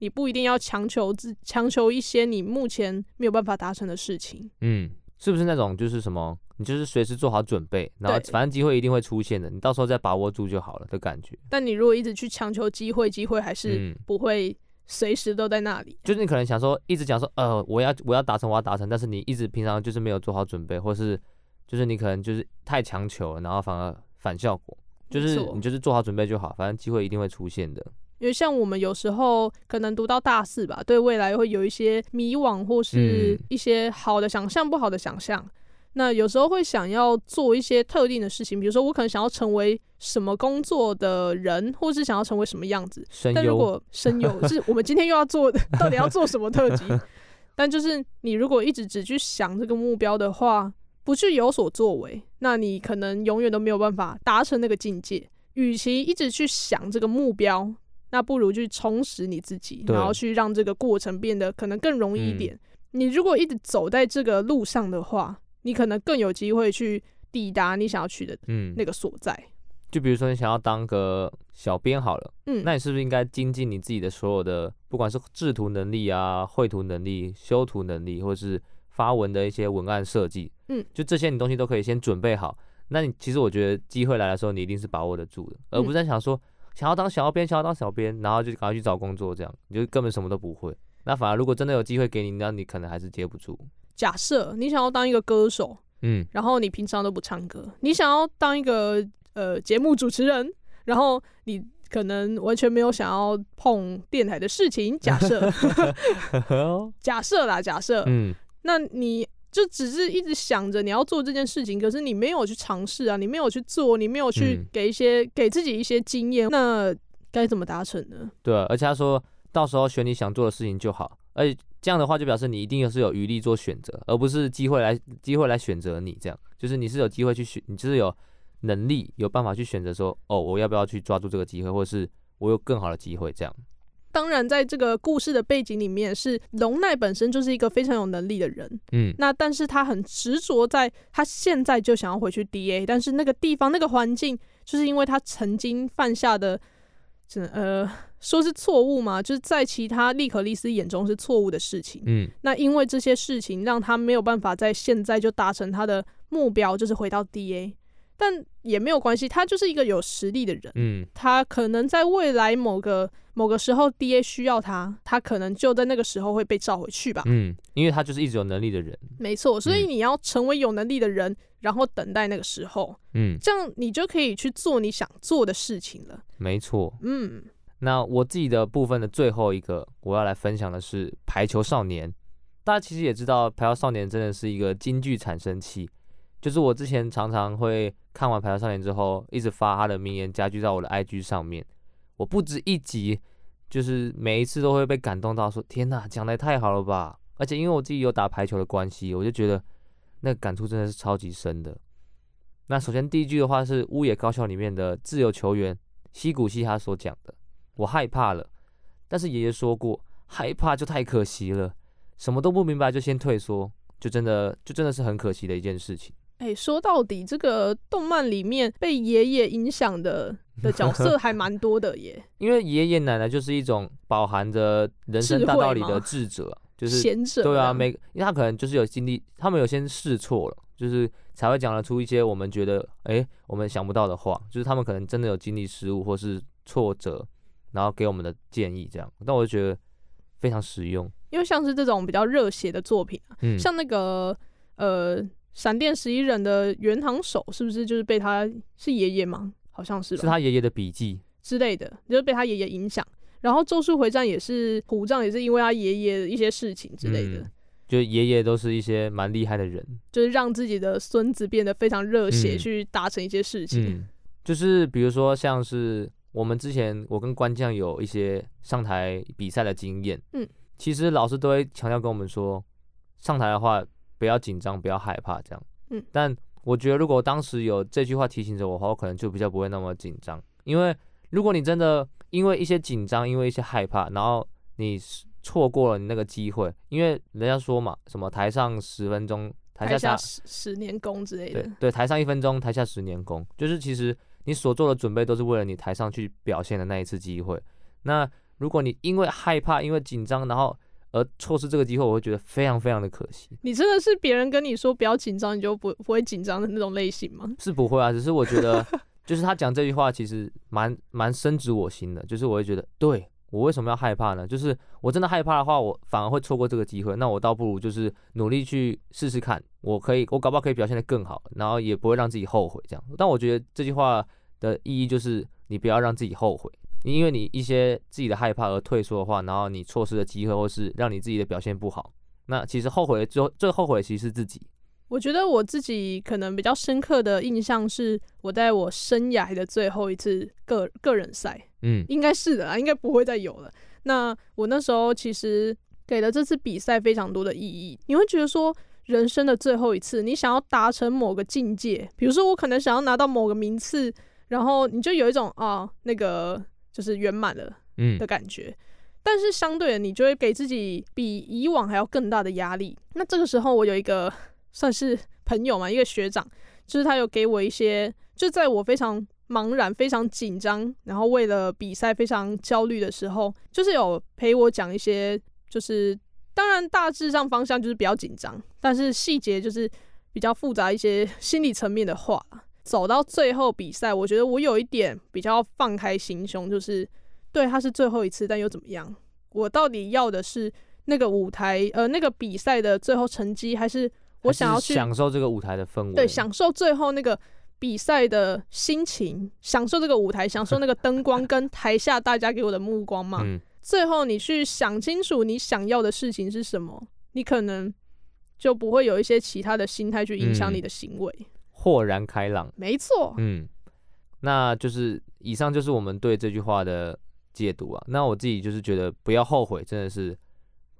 你不一定要强求自强求一些你目前没有办法达成的事情。嗯，是不是那种就是什么，你就是随时做好准备，然后反正机会一定会出现的，你到时候再把握住就好了的感觉。但你如果一直去强求机会，机会还是不会。随时都在那里，就是你可能想说，一直讲说，呃，我要我要达成，我要达成，但是你一直平常就是没有做好准备，或是就是你可能就是太强求了，然后反而反效果。就是你就是做好准备就好，反正机会一定会出现的。因为像我们有时候可能读到大四吧，对未来会有一些迷惘，或是一些好的想象，不好的想象。那有时候会想要做一些特定的事情，比如说我可能想要成为什么工作的人，或是想要成为什么样子。但如果 声优是我们今天又要做的，到底要做什么特辑？但就是你如果一直只去想这个目标的话，不去有所作为，那你可能永远都没有办法达成那个境界。与其一直去想这个目标，那不如去充实你自己，然后去让这个过程变得可能更容易一点。嗯、你如果一直走在这个路上的话，你可能更有机会去抵达你想要去的那个所在。嗯、就比如说你想要当个小编好了，嗯，那你是不是应该精进你自己的所有的，不管是制图能力啊、绘图能力、修图能力，或者是发文的一些文案设计，嗯，就这些你东西都可以先准备好。那你其实我觉得机会来的时候，你一定是把握得住的，而不是在想说想要当小编，想要当小编，然后就赶快去找工作，这样你就根本什么都不会。那反而如果真的有机会给你，那你可能还是接不住。假设你想要当一个歌手，嗯，然后你平常都不唱歌，你想要当一个呃节目主持人，然后你可能完全没有想要碰电台的事情。假设，假设啦，假设，嗯，那你。就只是一直想着你要做这件事情，可是你没有去尝试啊，你没有去做，你没有去给一些、嗯、给自己一些经验，那该怎么达成呢？对啊，而且他说到时候选你想做的事情就好，而且这样的话就表示你一定是有余力做选择，而不是机会来机会来选择你这样，就是你是有机会去选，你就是有能力有办法去选择说，哦，我要不要去抓住这个机会，或者是我有更好的机会这样。当然，在这个故事的背景里面，是龙奈本身就是一个非常有能力的人，嗯，那但是他很执着在他现在就想要回去 DA，但是那个地方那个环境，就是因为他曾经犯下的，呃，说是错误嘛，就是在其他利可利斯眼中是错误的事情，嗯，那因为这些事情让他没有办法在现在就达成他的目标，就是回到 DA。但也没有关系，他就是一个有实力的人。嗯，他可能在未来某个某个时候，DA 需要他，他可能就在那个时候会被召回去吧。嗯，因为他就是一直有能力的人。没错，所以你要成为有能力的人，嗯、然后等待那个时候。嗯，这样你就可以去做你想做的事情了。没错。嗯，那我自己的部分的最后一个，我要来分享的是《排球少年》。大家其实也知道，《排球少年》真的是一个金句产生器。就是我之前常常会看完《排球少年》之后，一直发他的名言加剧在我的 IG 上面。我不止一集，就是每一次都会被感动到，说天哪，讲得也太好了吧！而且因为我自己有打排球的关系，我就觉得那个感触真的是超级深的。那首先第一句的话是《乌野高校》里面的自由球员西谷西他所讲的：“我害怕了，但是爷爷说过，害怕就太可惜了，什么都不明白就先退缩，就真的就真的是很可惜的一件事情。”哎、欸，说到底，这个动漫里面被爷爷影响的的角色还蛮多的耶。因为爷爷奶奶就是一种饱含着人生大道理的智者，就是贤者。对啊，每因为他可能就是有经历，他们有先试错了，就是才会讲得出一些我们觉得哎、欸、我们想不到的话。就是他们可能真的有经历失误或是挫折，然后给我们的建议这样。但我就觉得非常实用，因为像是这种比较热血的作品啊，嗯，像那个呃。闪电十一人的原堂手是不是就是被他是爷爷吗？好像是吧，是他爷爷的笔记之类的，就是被他爷爷影响。然后咒术回战也是虎杖，也是因为他爷爷的一些事情之类的。嗯、就爷爷都是一些蛮厉害的人，就是让自己的孙子变得非常热血，去达成一些事情、嗯嗯。就是比如说像是我们之前我跟关将有一些上台比赛的经验，嗯，其实老师都会强调跟我们说，上台的话。不要紧张，不要害怕，这样。嗯，但我觉得如果当时有这句话提醒着我的话，我可能就比较不会那么紧张。因为如果你真的因为一些紧张，因为一些害怕，然后你错过了你那个机会，因为人家说嘛，什么台上十分钟，台下，十十年功之类的。对对，台上一分钟，台下十年功，就是其实你所做的准备都是为了你台上去表现的那一次机会。那如果你因为害怕，因为紧张，然后而错失这个机会，我会觉得非常非常的可惜。你真的是别人跟你说不要紧张，你就不不会紧张的那种类型吗？是不会啊，只是我觉得，就是他讲这句话其实蛮蛮深植我心的。就是我会觉得，对，我为什么要害怕呢？就是我真的害怕的话，我反而会错过这个机会。那我倒不如就是努力去试试看，我可以，我搞不好可以表现得更好，然后也不会让自己后悔这样。但我觉得这句话的意义就是，你不要让自己后悔。因为你一些自己的害怕而退缩的话，然后你错失了机会，或是让你自己的表现不好，那其实后悔最后最后悔其实是自己。我觉得我自己可能比较深刻的印象是我在我生涯的最后一次个个人赛，嗯，应该是的啦，应该不会再有了。那我那时候其实给了这次比赛非常多的意义。你会觉得说，人生的最后一次，你想要达成某个境界，比如说我可能想要拿到某个名次，然后你就有一种啊那个。就是圆满了，嗯的感觉。嗯、但是相对的，你就会给自己比以往还要更大的压力。那这个时候，我有一个算是朋友嘛，一个学长，就是他有给我一些，就在我非常茫然、非常紧张，然后为了比赛非常焦虑的时候，就是有陪我讲一些，就是当然大致上方向就是比较紧张，但是细节就是比较复杂一些心理层面的话。走到最后比赛，我觉得我有一点比较放开心胸，就是对，他是最后一次，但又怎么样？我到底要的是那个舞台，呃，那个比赛的最后成绩，还是我想要去享受这个舞台的氛围？对，享受最后那个比赛的心情，享受这个舞台，享受那个灯光跟台下大家给我的目光嘛。嗯。最后你去想清楚你想要的事情是什么，你可能就不会有一些其他的心态去影响你的行为。嗯豁然开朗，没错，嗯，那就是以上就是我们对这句话的解读啊。那我自己就是觉得不要后悔，真的是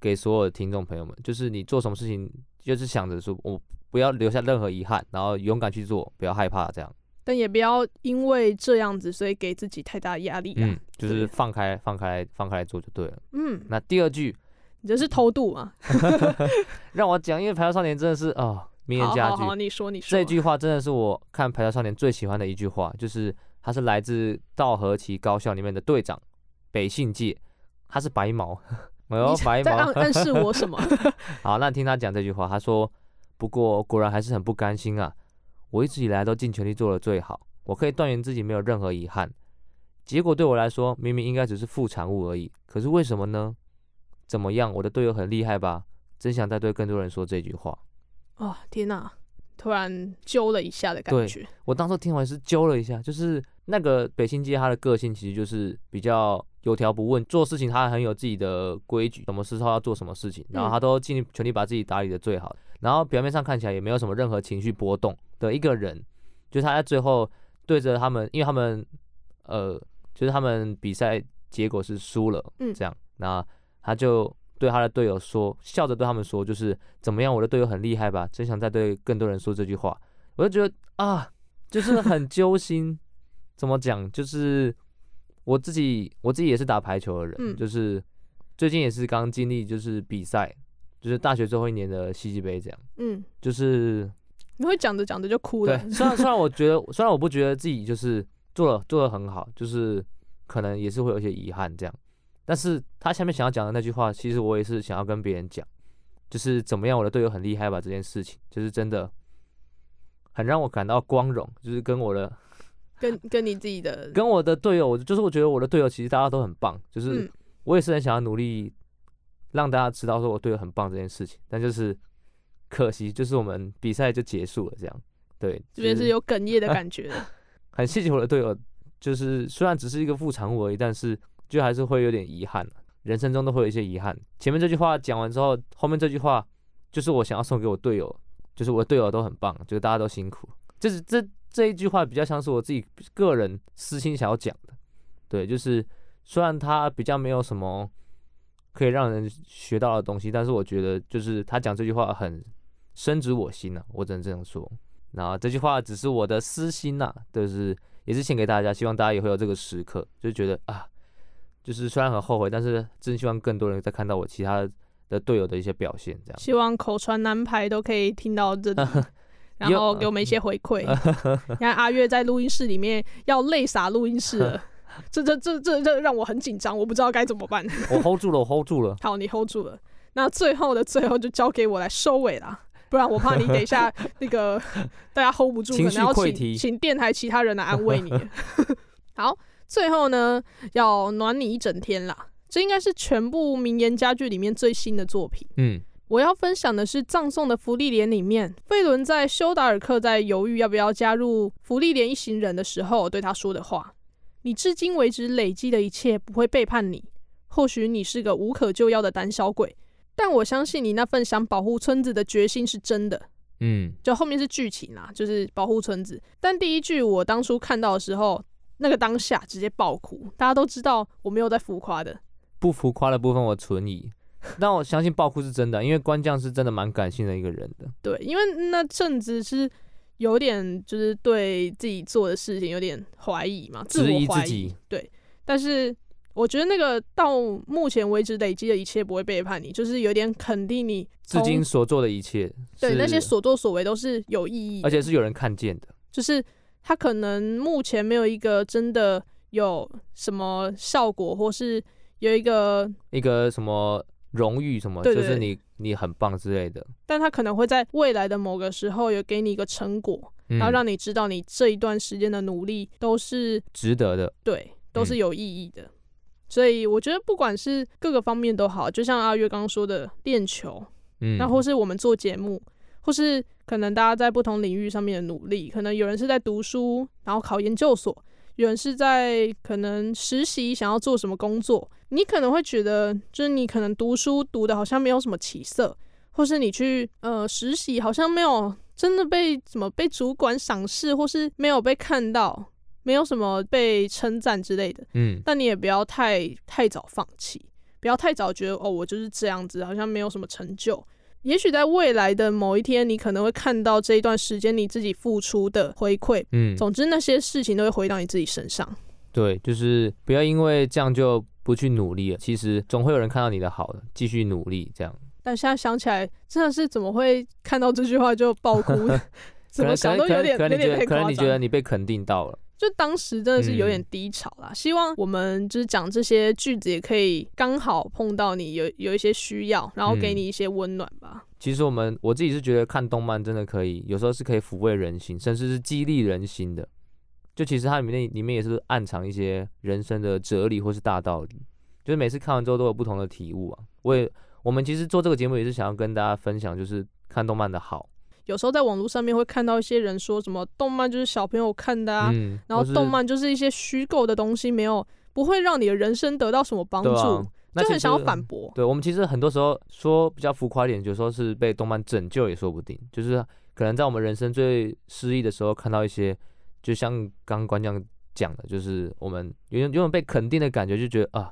给所有的听众朋友们，就是你做什么事情，就是想着说我不要留下任何遗憾，然后勇敢去做，不要害怕这样。但也不要因为这样子，所以给自己太大压力啊。嗯，就是放开、放开、放开来做就对了。嗯，那第二句，你这是偷渡吗？让我讲，因为《排球少年》真的是啊。哦名言佳句，好好好，你说你说。这句话真的是我看《排球少年》最喜欢的一句话，就是他是来自道和崎高校里面的队长北信介，他是白毛，我要白毛暗暗示我什么？好，那听他讲这句话，他说：“不过果然还是很不甘心啊，我一直以来都尽全力做了最好，我可以断言自己没有任何遗憾。结果对我来说，明明应该只是副产物而已，可是为什么呢？怎么样？我的队友很厉害吧？真想再对更多人说这句话。”哦天哪！突然揪了一下的感觉。我当时听完是揪了一下，就是那个北新街他的个性其实就是比较有条不紊，做事情他很有自己的规矩，什么时候要做什么事情，然后他都尽力全力把自己打理的最好，然后表面上看起来也没有什么任何情绪波动的一个人。就是他在最后对着他们，因为他们呃，就是他们比赛结果是输了，嗯，这样，那他就。对他的队友说，笑着对他们说，就是怎么样，我的队友很厉害吧？真想再对更多人说这句话。我就觉得啊，就是很 揪心。怎么讲？就是我自己，我自己也是打排球的人，嗯、就是最近也是刚经历，就是比赛，就是大学最后一年的西西杯这样。嗯，就是你会讲着讲着就哭了。对，虽然虽然我觉得，虽然我不觉得自己就是做了做的很好，就是可能也是会有一些遗憾这样。但是他下面想要讲的那句话，其实我也是想要跟别人讲，就是怎么样，我的队友很厉害吧？这件事情就是真的很让我感到光荣，就是跟我的跟跟你自己的跟我的队友，就是我觉得我的队友其实大家都很棒，就是我也是很想要努力让大家知道说我队友很棒这件事情，但就是可惜，就是我们比赛就结束了这样，对，这边是有哽咽的 感觉的，很谢谢我的队友，就是虽然只是一个副产物而已，但是。就还是会有点遗憾，人生中都会有一些遗憾。前面这句话讲完之后，后面这句话就是我想要送给我队友，就是我的队友都很棒，就是大家都辛苦。就是这这一句话比较像是我自己个人私心想要讲的，对，就是虽然他比较没有什么可以让人学到的东西，但是我觉得就是他讲这句话很深植我心呐、啊，我只能这样说。那这句话只是我的私心呐、啊，就是也是献给大家，希望大家也会有这个时刻，就觉得啊。就是虽然很后悔，但是真希望更多人在看到我其他的队友的一些表现，这样。希望口传男排都可以听到这里，然后给我们一些回馈。你看阿月在录音室里面要泪洒录音室了，这这这这这让我很紧张，我不知道该怎么办。我 hold 住了，我 hold 住了。好，你 hold 住了。那最后的最后就交给我来收尾啦，不然我怕你等一下那个大家 hold 不住，可能要请请电台其他人来安慰你。好。最后呢，要暖你一整天啦。这应该是全部名言佳句里面最新的作品。嗯，我要分享的是葬送的芙莉莲里面，费伦在修达尔克在犹豫要不要加入芙莉莲一行人的时候对他说的话：“你至今为止累积的一切不会背叛你。或许你是个无可救药的胆小鬼，但我相信你那份想保护村子的决心是真的。”嗯，就后面是剧情啦，就是保护村子。但第一句我当初看到的时候。那个当下直接爆哭，大家都知道我没有在浮夸的，不浮夸的部分我存疑，但我相信爆哭是真的，因为关将是真的蛮感性的一个人的。对，因为那阵子是有点就是对自己做的事情有点怀疑嘛，自我怀疑，质疑自己。对，但是我觉得那个到目前为止累积的一切不会背叛你，就是有点肯定你至今所做的一切，对那些所作所为都是有意义，而且是有人看见的。就是他可能目前没有一个真的有什么效果，或是有一个一个什么荣誉什么，对对对，就是你你很棒之类的。但他可能会在未来的某个时候有给你一个成果，嗯、然后让你知道你这一段时间的努力都是值得的，对，都是有意义的。嗯所以我觉得不管是各个方面都好，就像阿月刚刚说的练球，嗯，那或是我们做节目，或是可能大家在不同领域上面的努力，可能有人是在读书，然后考研究所，有人是在可能实习，想要做什么工作。你可能会觉得，就是你可能读书读的好像没有什么起色，或是你去呃实习好像没有真的被什么被主管赏识，或是没有被看到。没有什么被称赞之类的，嗯，但你也不要太太早放弃，不要太早觉得哦，我就是这样子，好像没有什么成就。也许在未来的某一天，你可能会看到这一段时间你自己付出的回馈，嗯，总之那些事情都会回到你自己身上。对，就是不要因为这样就不去努力了。其实总会有人看到你的好的，继续努力这样。但现在想起来，真的是怎么会看到这句话就爆哭？怎么想都有点有点太。可能你觉得你被肯定到了。就当时真的是有点低潮啦，嗯、希望我们就是讲这些句子也可以刚好碰到你有有一些需要，然后给你一些温暖吧、嗯。其实我们我自己是觉得看动漫真的可以，有时候是可以抚慰人心，甚至是激励人心的。就其实它里面里面也是暗藏一些人生的哲理或是大道理，就是每次看完之后都有不同的体悟啊。我也我们其实做这个节目也是想要跟大家分享，就是看动漫的好。有时候在网络上面会看到一些人说什么动漫就是小朋友看的啊，嗯、然后动漫就是一些虚构的东西，没有不会让你的人生得到什么帮助，啊、就很想要反驳。对，我们其实很多时候说比较浮夸一点，就说是被动漫拯救也说不定，就是可能在我们人生最失意的时候看到一些，就像刚刚馆长讲的，就是我们有有种被肯定的感觉，就觉得啊，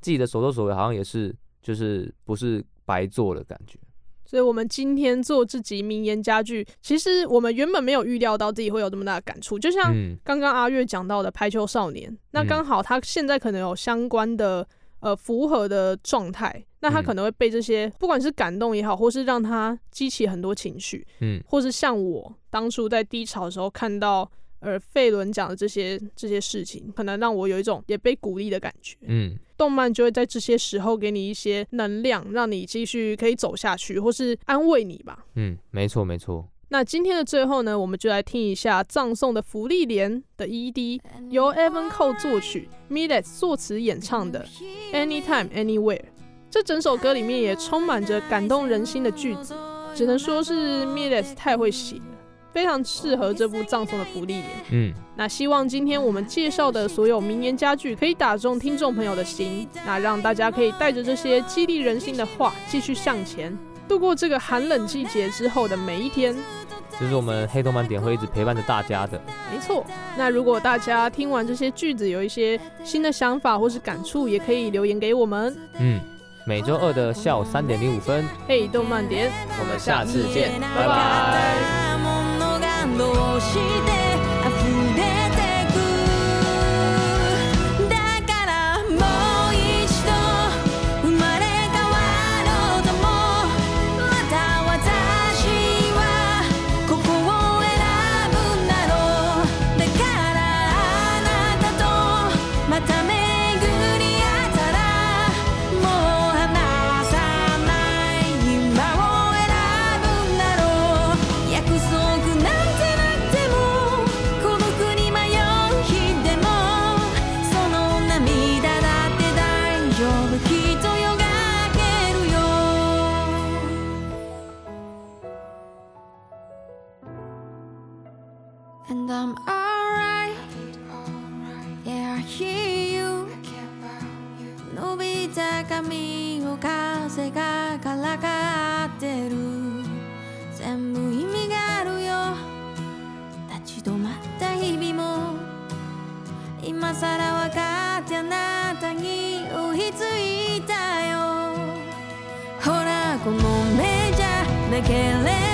自己的所作所为好像也是就是不是白做的感觉。所以，我们今天做这集名言佳句，其实我们原本没有预料到自己会有这么大的感触。就像刚刚阿月讲到的《排球少年》，那刚好他现在可能有相关的呃符合的状态，那他可能会被这些不管是感动也好，或是让他激起很多情绪，嗯，或是像我当初在低潮的时候看到。而费伦讲的这些这些事情，可能让我有一种也被鼓励的感觉。嗯，动漫就会在这些时候给你一些能量，让你继续可以走下去，或是安慰你吧。嗯，没错没错。那今天的最后呢，我们就来听一下葬送的芙莉莲的 ED，由 Evan Cole 作曲，Milet 作词演唱的 Anytime Anywhere。这整首歌里面也充满着感动人心的句子，只能说是 Milet 太会写。非常适合这部葬送的芙莉莲。嗯，那希望今天我们介绍的所有名言佳句可以打中听众朋友的心，那让大家可以带着这些激励人心的话继续向前，度过这个寒冷季节之后的每一天。这是我们黑动漫点会一直陪伴着大家的。没错。那如果大家听完这些句子有一些新的想法或是感触，也可以留言给我们。嗯，每周二的下午三点零五分，黑动漫点，我们下次见，拜拜。動して I'm alright. Yeah, I hear you. 伸びた髪を風がからかってる。全部意味があるよ。立ち止まった日々も。今さら分かってあなたに追いついたよ。ほら、この目じゃなければ。